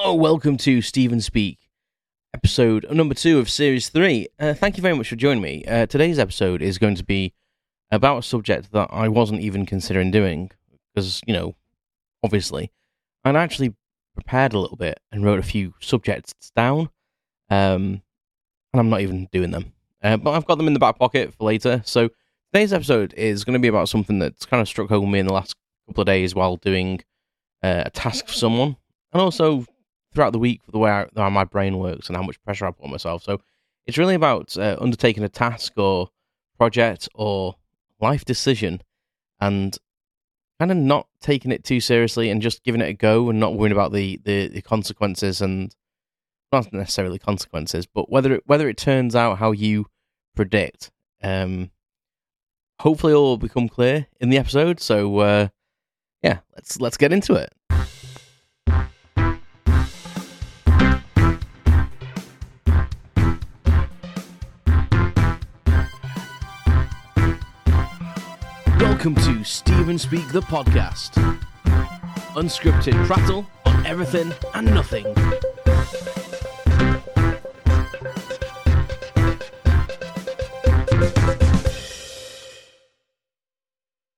Hello, welcome to Stephen Speak, episode number two of series three. Uh, thank you very much for joining me. Uh, today's episode is going to be about a subject that I wasn't even considering doing because, you know, obviously, I'd actually prepared a little bit and wrote a few subjects down, um, and I'm not even doing them. Uh, but I've got them in the back pocket for later. So today's episode is going to be about something that's kind of struck home with me in the last couple of days while doing uh, a task for someone, and also throughout the week for the way I, how my brain works and how much pressure I put on myself. So it's really about uh, undertaking a task or project or life decision and kind of not taking it too seriously and just giving it a go and not worrying about the, the, the consequences and not necessarily consequences, but whether it, whether it turns out how you predict. Um, hopefully, all will become clear in the episode. So, uh, yeah, let's let's get into it. Welcome to Stephen Speak the podcast. Unscripted prattle on everything and nothing.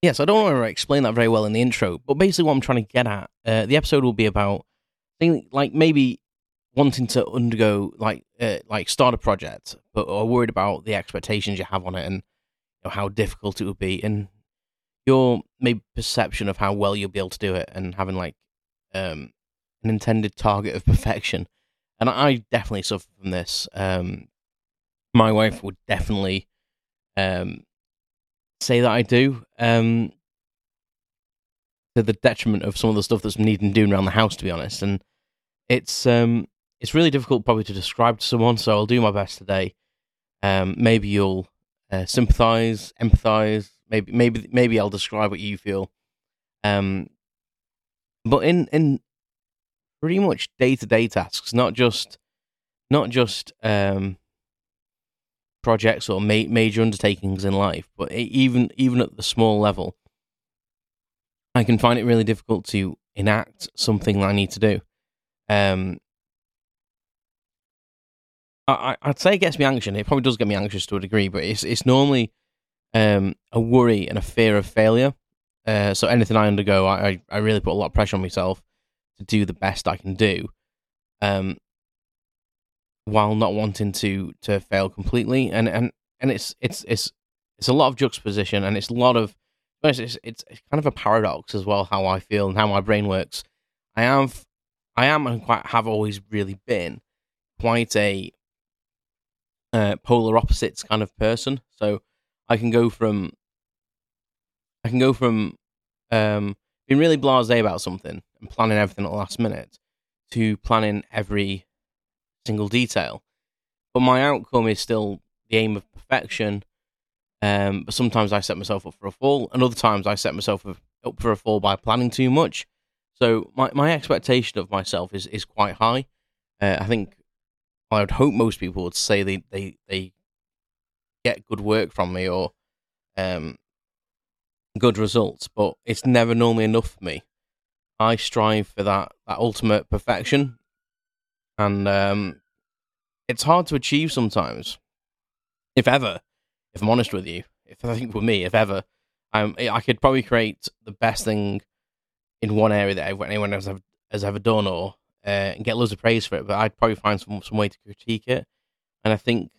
Yes, I don't want to explain that very well in the intro, but basically what I'm trying to get at, uh, the episode will be about, like maybe wanting to undergo, like, uh, like start a project, but are worried about the expectations you have on it and you know, how difficult it would be, and your maybe perception of how well you'll be able to do it, and having like um, an intended target of perfection. And I definitely suffer from this. Um, my wife would definitely um, say that I do. Um, to the detriment of some of the stuff that's needing doing around the house, to be honest. And it's um, it's really difficult probably to describe to someone. So I'll do my best today. Um, maybe you'll uh, sympathise, empathise. Maybe maybe maybe I'll describe what you feel. Um, but in in pretty much day to day tasks, not just not just um projects or ma- major undertakings in life, but even even at the small level, I can find it really difficult to enact something I need to do. Um, I, I'd say it gets me anxious. It probably does get me anxious to a degree, but it's it's normally um, a worry and a fear of failure. Uh, so anything I undergo, I, I really put a lot of pressure on myself to do the best I can do. Um, while not wanting to to fail completely and and and it's it's it's it's a lot of juxtaposition and it's a lot of it's, it's, it's kind of a paradox as well how I feel and how my brain works. I have I am and quite have always really been quite a uh, polar opposites kind of person. So I can go from I can go from um, being really blasé about something and planning everything at the last minute to planning every single detail. But my outcome is still the aim of perfection. Um, but sometimes I set myself up for a fall, and other times I set myself up for a fall by planning too much. So my, my expectation of myself is, is quite high. Uh, I think I would hope most people would say they, they, they get good work from me or um, good results, but it's never normally enough for me. I strive for that, that ultimate perfection, and um, it's hard to achieve sometimes, if ever. If I'm honest with you, if I think with me, if ever, um, I could probably create the best thing in one area that anyone else have, has ever done, or uh, and get loads of praise for it. But I'd probably find some some way to critique it, and I think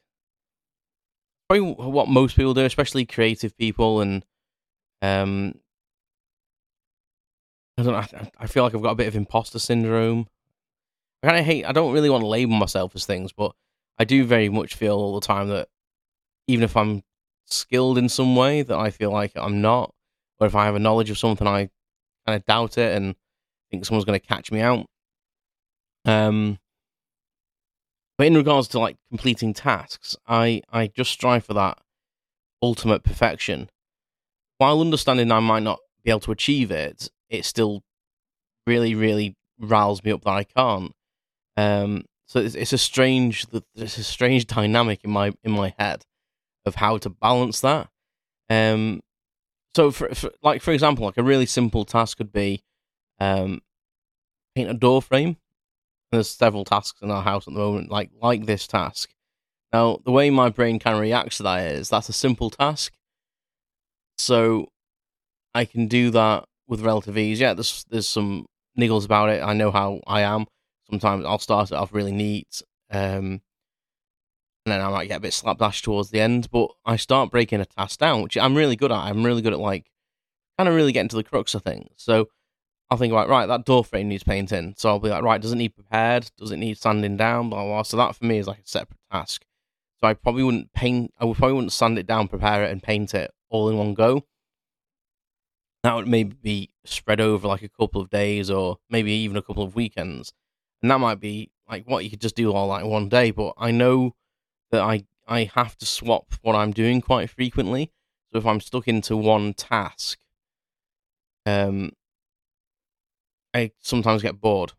probably what most people do, especially creative people, and um, I don't know. I, I feel like I've got a bit of imposter syndrome. I kind of hate. I don't really want to label myself as things, but I do very much feel all the time that even if I'm skilled in some way, that I feel like I'm not, or if I have a knowledge of something, I kind of doubt it and think someone's going to catch me out. Um, but in regards to like completing tasks, I I just strive for that ultimate perfection, while understanding I might not be able to achieve it. It still really, really riles me up that I can't. Um, so it's, it's a strange, it's a strange dynamic in my in my head of how to balance that. Um, so for, for like for example, like a really simple task could be um, paint a door frame. There's several tasks in our house at the moment, like like this task. Now, the way my brain kind of reacts to that is that's a simple task, so I can do that with relative ease. Yeah, there's there's some niggles about it. I know how I am. Sometimes I'll start it off really neat, um, and then I might get a bit slapdash towards the end. But I start breaking a task down, which I'm really good at. I'm really good at like kind of really getting to the crux of things. So I'll think about right, that door frame needs painting. So I'll be like, right, does it need prepared? Does it need sanding down? Blah blah. So that for me is like a separate task. So I probably wouldn't paint. I would probably wouldn't sand it down, prepare it, and paint it all in one go. That would maybe be spread over like a couple of days, or maybe even a couple of weekends, and that might be like what you could just do all like one day. But I know that I I have to swap what I'm doing quite frequently. So if I'm stuck into one task, um, I sometimes get bored.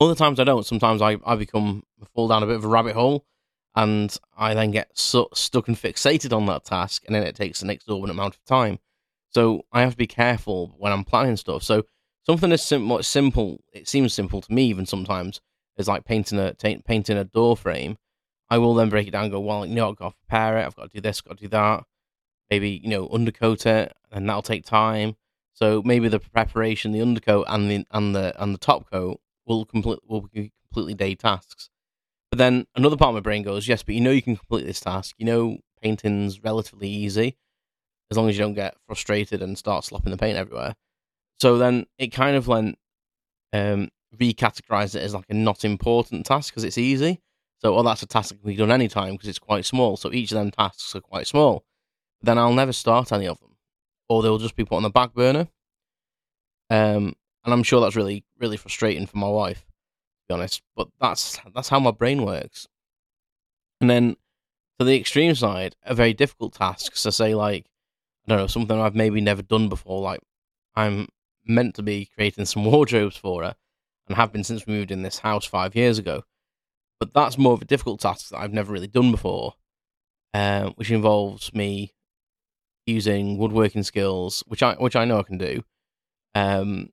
Other times I don't. Sometimes I, I become fall down a bit of a rabbit hole, and I then get so, stuck and fixated on that task, and then it takes an exorbitant amount of time. So I have to be careful when I'm planning stuff. So something as sim- simple, it seems simple to me even sometimes, is like painting a t- painting a door frame. I will then break it down and go, well, you know, I've got to prepare it, I've got to do this, got to do that. Maybe, you know, undercoat it, and that'll take time. So maybe the preparation, the undercoat, and the and the and the top coat will complete will be completely day tasks. But then another part of my brain goes, yes, but you know you can complete this task. You know painting's relatively easy as long as you don't get frustrated and start slopping the paint everywhere. So then it kind of went um, recategorize it as like a not important task because it's easy. So, well, that's a task that can be done anytime because it's quite small. So each of them tasks are quite small. Then I'll never start any of them or they'll just be put on the back burner. Um, and I'm sure that's really, really frustrating for my wife, to be honest. But that's that's how my brain works. And then to the extreme side, a very difficult task. So say like, I don't know, something I've maybe never done before. Like I'm meant to be creating some wardrobes for her, and have been since we moved in this house five years ago. But that's more of a difficult task that I've never really done before, uh, which involves me using woodworking skills, which I which I know I can do. Um,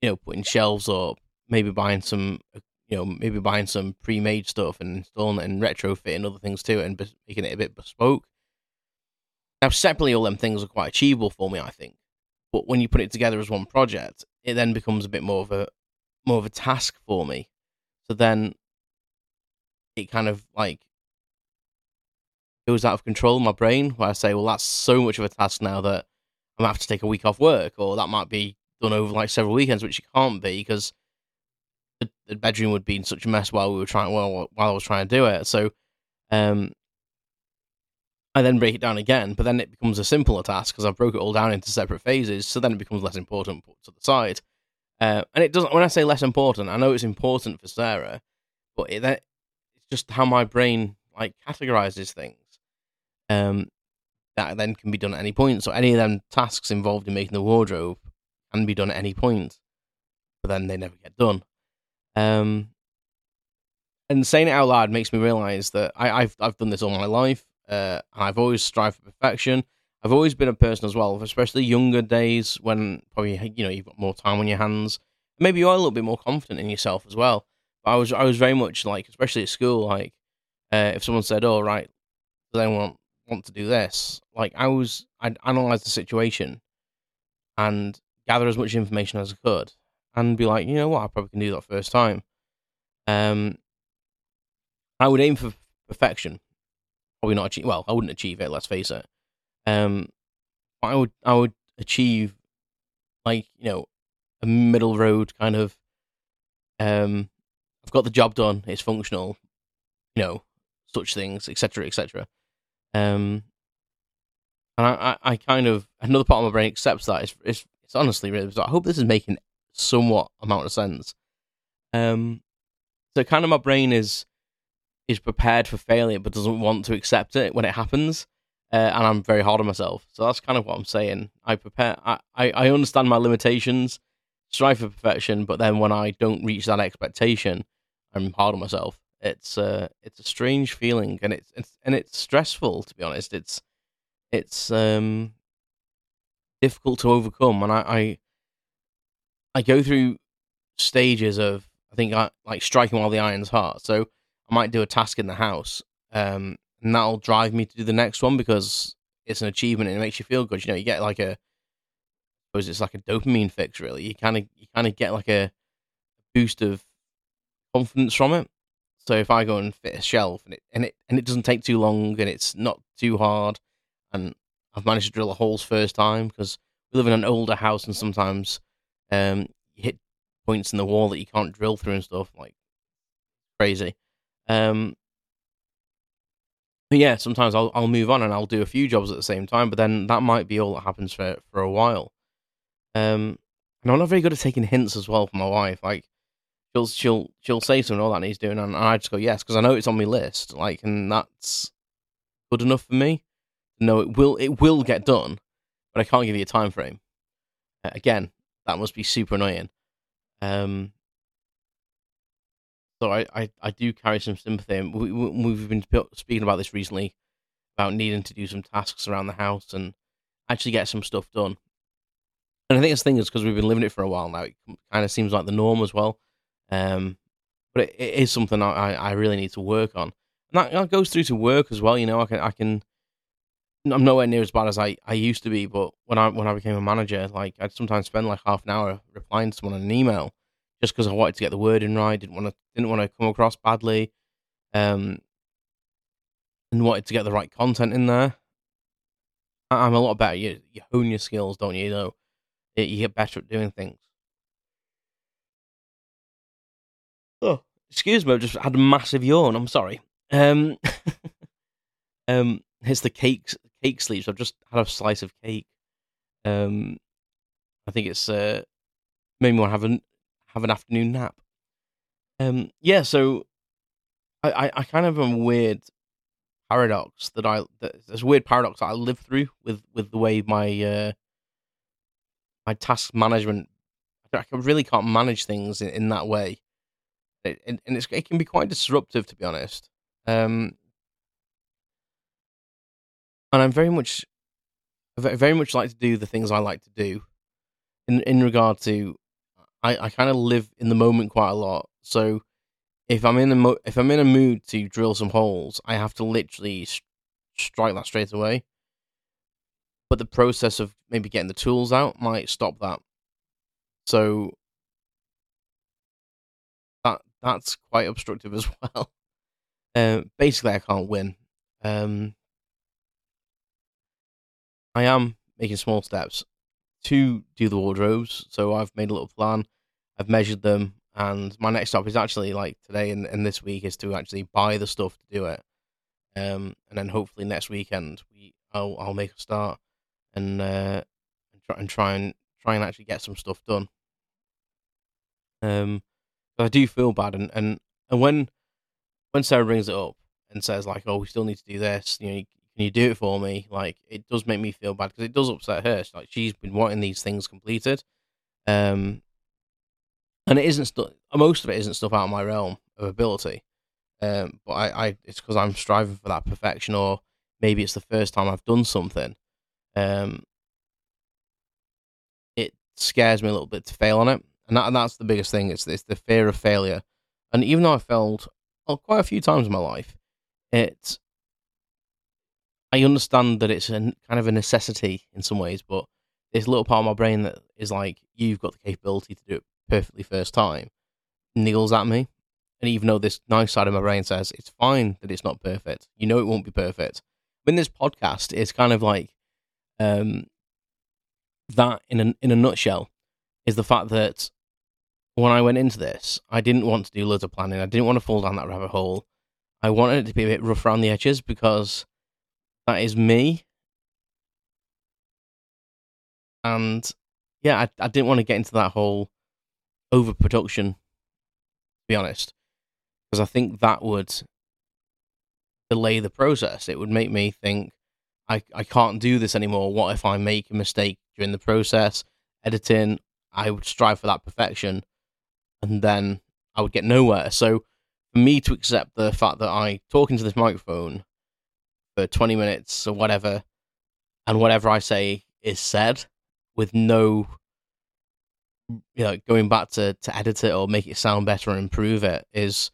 you know, putting shelves up, maybe buying some, you know, maybe buying some pre-made stuff and installing it and retrofitting other things to it and making it a bit bespoke. Now, separately, all them things are quite achievable for me, I think. But when you put it together as one project, it then becomes a bit more of a more of a task for me. So then it kind of like goes out of control in my brain where I say, well, that's so much of a task now that I'm gonna have to take a week off work, or that might be done over like several weekends, which it can't be because the, the bedroom would be in such a mess while we were trying while while I was trying to do it. So, um, I then break it down again, but then it becomes a simpler task because I've broke it all down into separate phases. So then it becomes less important, put to the side. Uh, and it doesn't. When I say less important, I know it's important for Sarah, but it, it's just how my brain like categorizes things um, that then can be done at any point. So any of them tasks involved in making the wardrobe can be done at any point, but then they never get done. Um, and saying it out loud makes me realize that I, have I've done this all my life, uh, and I've always strived for perfection. I've always been a person as well, especially younger days when probably you know you've got more time on your hands. Maybe you are a little bit more confident in yourself as well. But I was I was very much like, especially at school, like uh, if someone said, "Oh, right, does anyone want to do this, like I was, I'd analyze the situation and gather as much information as I could, and be like, you know what, I probably can do that first time. Um, I would aim for perfection. Probably not achieve. Well, I wouldn't achieve it. Let's face it. Um, I would, I would achieve, like you know, a middle road kind of. Um, I've got the job done. It's functional. You know, such things, etc., etc. Um, and I, I, I, kind of another part of my brain accepts that. It's, it's, it's honestly really bizarre. I hope this is making somewhat amount of sense. Um, so kind of my brain is is prepared for failure, but doesn't want to accept it when it happens. Uh, and I'm very hard on myself. So that's kind of what I'm saying. I prepare. I, I, I understand my limitations, strive for perfection, but then when I don't reach that expectation, I'm hard on myself. It's uh, it's a strange feeling, and it's, it's and it's stressful. To be honest, it's it's um difficult to overcome, and I I, I go through stages of I think I like striking while the iron's hot. So I might do a task in the house, um, and that'll drive me to do the next one because it's an achievement and it makes you feel good. You know, you get like a, I suppose it's like a dopamine fix. Really, you kind of you kind of get like a boost of confidence from it. So if I go and fit a shelf and it and it and it doesn't take too long and it's not too hard, and I've managed to drill the holes first time because we live in an older house and sometimes um, you hit points in the wall that you can't drill through and stuff like crazy. Um, yeah, sometimes I'll I'll move on and I'll do a few jobs at the same time, but then that might be all that happens for for a while. Um, and I'm not very good at taking hints as well from my wife. Like she'll she'll she'll say something all that he's doing, and I just go yes because I know it's on my list. Like, and that's good enough for me. No, it will it will get done, but I can't give you a time frame. Uh, again, that must be super annoying. Um, so I, I, I do carry some sympathy. We, we, have been speaking about this recently about needing to do some tasks around the house and actually get some stuff done. And I think this thing is because we've been living it for a while now. It kind of seems like the norm as well. Um, but it, it is something I, I really need to work on. And that, that goes through to work as well. You know, I can I can I'm nowhere near as bad as I, I used to be, but when I when I became a manager, like I'd sometimes spend like half an hour replying to someone on an email just because I wanted to get the word in right, didn't want to didn't want to come across badly, um, and wanted to get the right content in there. I'm a lot better. You, you hone your skills, don't you? Though you get better at doing things. Oh, excuse me, I've just had a massive yawn. I'm sorry. Um, um, it's the cake cake sleeves. I've just had a slice of cake. Um, I think it's uh, made me want to have an have an afternoon nap. Um, yeah, so I, I, I kind of am a weird paradox that I that, there's weird paradox that I live through with with the way my uh my task management. I really can't manage things in, in that way, it, and, it can be quite disruptive to be honest. Um, and I'm very much, very much like to do the things I like to do. In in regard to, I, I kind of live in the moment quite a lot. So if I'm in a mo- if I'm in a mood to drill some holes, I have to literally strike that straight away. But the process of maybe getting the tools out might stop that. So that's quite obstructive as well. Uh, basically, I can't win. Um, I am making small steps to do the wardrobes. So I've made a little plan. I've measured them, and my next stop is actually like today and, and this week is to actually buy the stuff to do it. Um, and then hopefully next weekend we I'll I'll make a start and uh and try and try and try and actually get some stuff done. Um, I do feel bad, and and and when when Sarah brings it up and says like, "Oh, we still need to do this," you know, can you do it for me? Like, it does make me feel bad because it does upset her. She's Like, she's been wanting these things completed. Um, and it isn't stuff, most of it isn't stuff out of my realm of ability. Um, but I, I it's because I'm striving for that perfection, or maybe it's the first time I've done something. Um, it scares me a little bit to fail on it, and that and that's the biggest thing. It's it's the fear of failure. And even though I failed well, quite a few times in my life, it I understand that it's a kind of a necessity in some ways, but this little part of my brain that is like, you've got the capability to do it perfectly first time, niggles at me. And even though this nice side of my brain says it's fine that it's not perfect, you know it won't be perfect. When this podcast is kind of like um, that in a in a nutshell is the fact that when I went into this, I didn't want to do loads of planning. I didn't want to fall down that rabbit hole. I wanted it to be a bit rough around the edges because that is me. And yeah, I, I didn't want to get into that whole overproduction, to be honest, because I think that would delay the process. It would make me think, I, I can't do this anymore. What if I make a mistake during the process, editing? I would strive for that perfection, and then I would get nowhere. So, for me to accept the fact that I talk into this microphone for 20 minutes or whatever, and whatever I say is said with no you know going back to to edit it or make it sound better and improve it is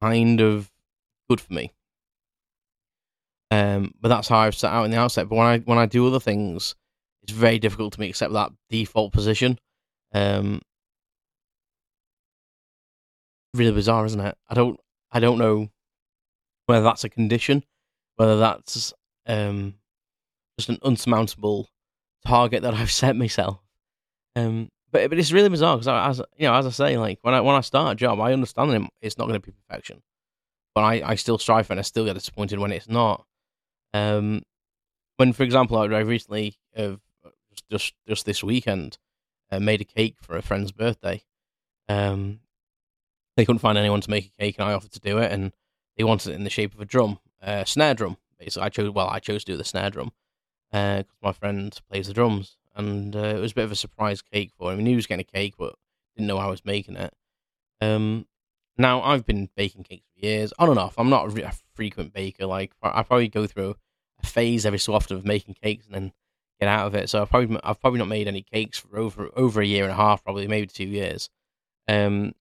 kind of good for me. Um, but that's how I've set out in the outset. But when I when I do other things, it's very difficult to me accept that default position. Um, really bizarre, isn't it? I don't I don't know whether that's a condition, whether that's um, just an unsurmountable target that I've set myself. Um, but but it's really bizarre because as you know, as I say, like when I when I start a job, I understand it's not going to be perfection, but I, I still strive for it and I still get disappointed when it's not. Um, when for example, I, I recently uh, just just this weekend uh, made a cake for a friend's birthday. Um, they couldn't find anyone to make a cake, and I offered to do it, and they wanted it in the shape of a drum, a uh, snare drum. Basically, I chose well, I chose to do the snare drum because uh, my friend plays the drums, and uh, it was a bit of a surprise cake for him. He knew he was getting a cake, but didn't know I was making it. Um, now I've been baking cakes for years, on and off. I'm not a, frequent baker. Like I probably go through a phase every so often of making cakes and then get out of it. So I've probably I've probably not made any cakes for over over a year and a half, probably maybe two years. Um,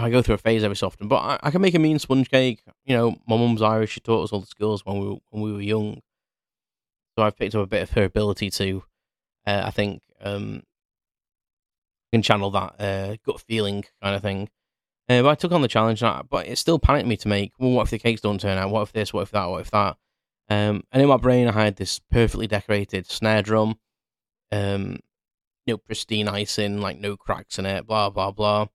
I go through a phase every so often, but I, I, can make a mean sponge cake. You know, my mum's Irish; she taught us all the skills when we were, when we were young. So I've picked up a bit of her ability to, uh, I think, um, can channel that uh, gut feeling kind of thing. Uh, but I took on the challenge, but it still panicked me to make. Well, what if the cakes don't turn out? What if this? What if that? What if that? Um, and in my brain, I had this perfectly decorated snare drum, um, you know, pristine icing, like no cracks in it, blah blah blah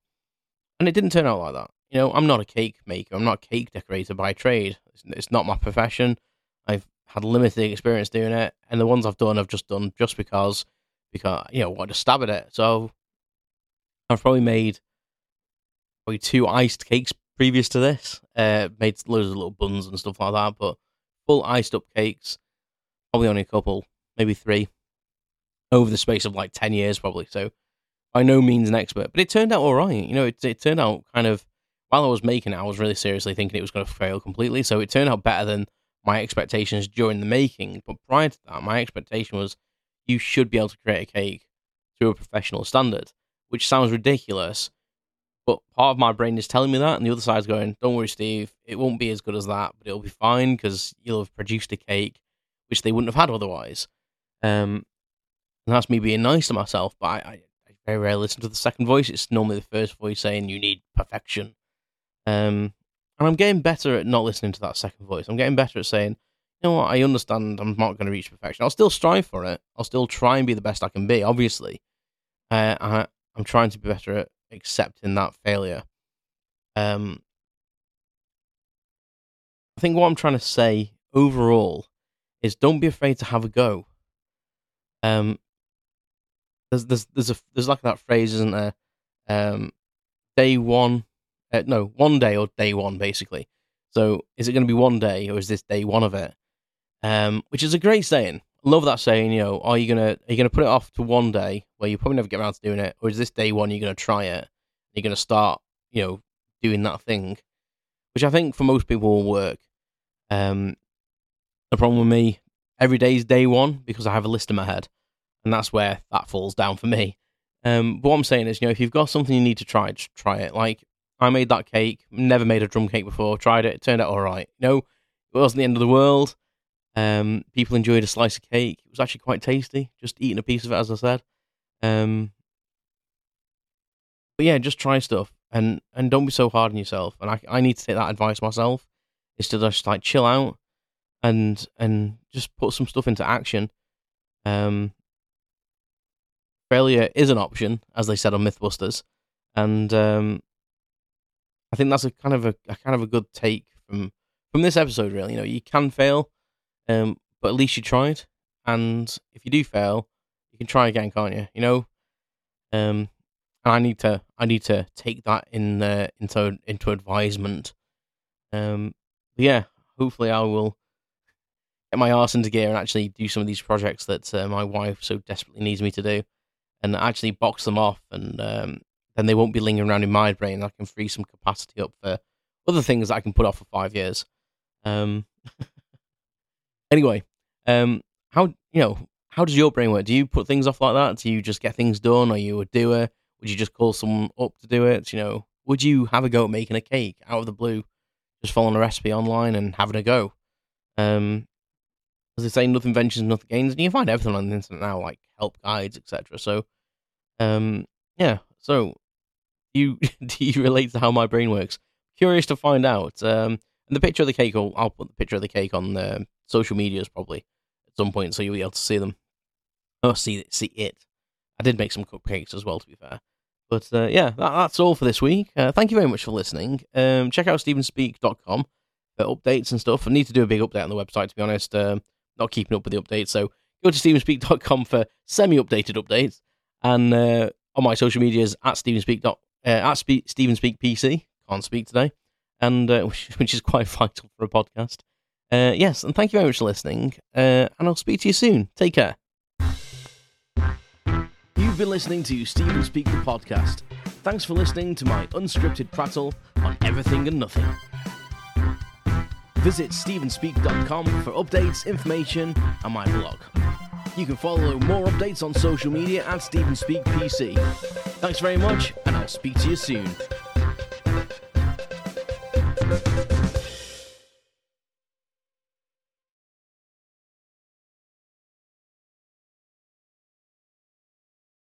and it didn't turn out like that. You know, I'm not a cake maker. I'm not a cake decorator by trade. It's, it's not my profession. I've had limited experience doing it, and the ones I've done, I've just done just because, because you know, what to stab at it. So I've probably made probably two iced cakes previous to this. Uh, made loads of little buns and stuff like that, but full iced up cakes, probably only a couple, maybe three, over the space of like ten years, probably. So by no means an expert, but it turned out all right. You know, it, it turned out kind of while I was making it, I was really seriously thinking it was going to fail completely. So it turned out better than my expectations during the making. But prior to that, my expectation was you should be able to create a cake to a professional standard, which sounds ridiculous. But part of my brain is telling me that, and the other side's going, "Don't worry, Steve. It won't be as good as that, but it'll be fine because you'll have produced a cake which they wouldn't have had otherwise." Um, and that's me being nice to myself. But I, I, very rarely listen to the second voice. It's normally the first voice saying you need perfection. Um, and I'm getting better at not listening to that second voice. I'm getting better at saying, you know what, I understand I'm not going to reach perfection. I'll still strive for it. I'll still try and be the best I can be, obviously. Uh, I, I'm trying to be better at accepting that failure. Um, I think what I'm trying to say overall is don't be afraid to have a go. Um, there's there's there's a there's like that phrase, isn't there? Um, day one, uh, no, one day or day one, basically. So is it going to be one day or is this day one of it? Um, which is a great saying. Love that saying. You know, are you gonna are you gonna put it off to one day where you probably never get around to doing it, or is this day one you're gonna try it? You're gonna start, you know, doing that thing, which I think for most people will work. Um, the problem with me, every day is day one because I have a list in my head and that's where that falls down for me. Um, but what I'm saying is, you know, if you've got something you need to try, just try it. Like I made that cake, never made a drum cake before, tried it, it turned out all right. You know, it wasn't the end of the world. Um, people enjoyed a slice of cake. It was actually quite tasty, just eating a piece of it, as I said. Um, but yeah, just try stuff and and don't be so hard on yourself. And I I need to take that advice myself, is to just like chill out and and just put some stuff into action. Um, failure is an option, as they said on MythBusters, and um, I think that's a kind of a, a, kind of a good take from from this episode. Really, you know, you can fail, um, but at least you tried, and if you do fail, you can try again, can't you? You know, um, and I need to I need to take that in uh, into into advisement. Um, yeah, hopefully I will get my arse into gear and actually do some of these projects that uh, my wife so desperately needs me to do and actually box them off, and um, then they won't be lingering around in my brain. I can free some capacity up for other things that I can put off for five years. Um, anyway, um, how you know how does your brain work? Do you put things off like that? Do you just get things done? Are you a doer? Would you just call someone up to do it? You know, would you have a go at making a cake out of the blue, just following a recipe online and having a go? Um, as they say, nothing ventures, nothing gains, and you find everything on the internet now, like help guides, etc. So, um, yeah. So, you do you relate to how my brain works? Curious to find out. Um, and the picture of the cake, I'll, I'll put the picture of the cake on the social medias probably at some point, so you'll be able to see them. Oh, see see it. I did make some cupcakes as well, to be fair. But uh, yeah, that, that's all for this week. Uh, thank you very much for listening. Um, check out stephenspeak.com for updates and stuff. I need to do a big update on the website, to be honest. Um, not keeping up with the updates. So go to stephenspeak.com for semi updated updates. And uh, on my social medias, at stephenspeak. Uh, at Spe- stephenspeakpc. Can't speak today. And uh, which is quite vital for a podcast. Uh, yes, and thank you very much for listening. Uh, and I'll speak to you soon. Take care. You've been listening to Stephen Speak the podcast. Thanks for listening to my unscripted prattle on everything and nothing. Visit stephenspeak.com for updates, information, and my blog. You can follow more updates on social media at StephenspeakPC. Thanks very much, and I'll speak to you soon.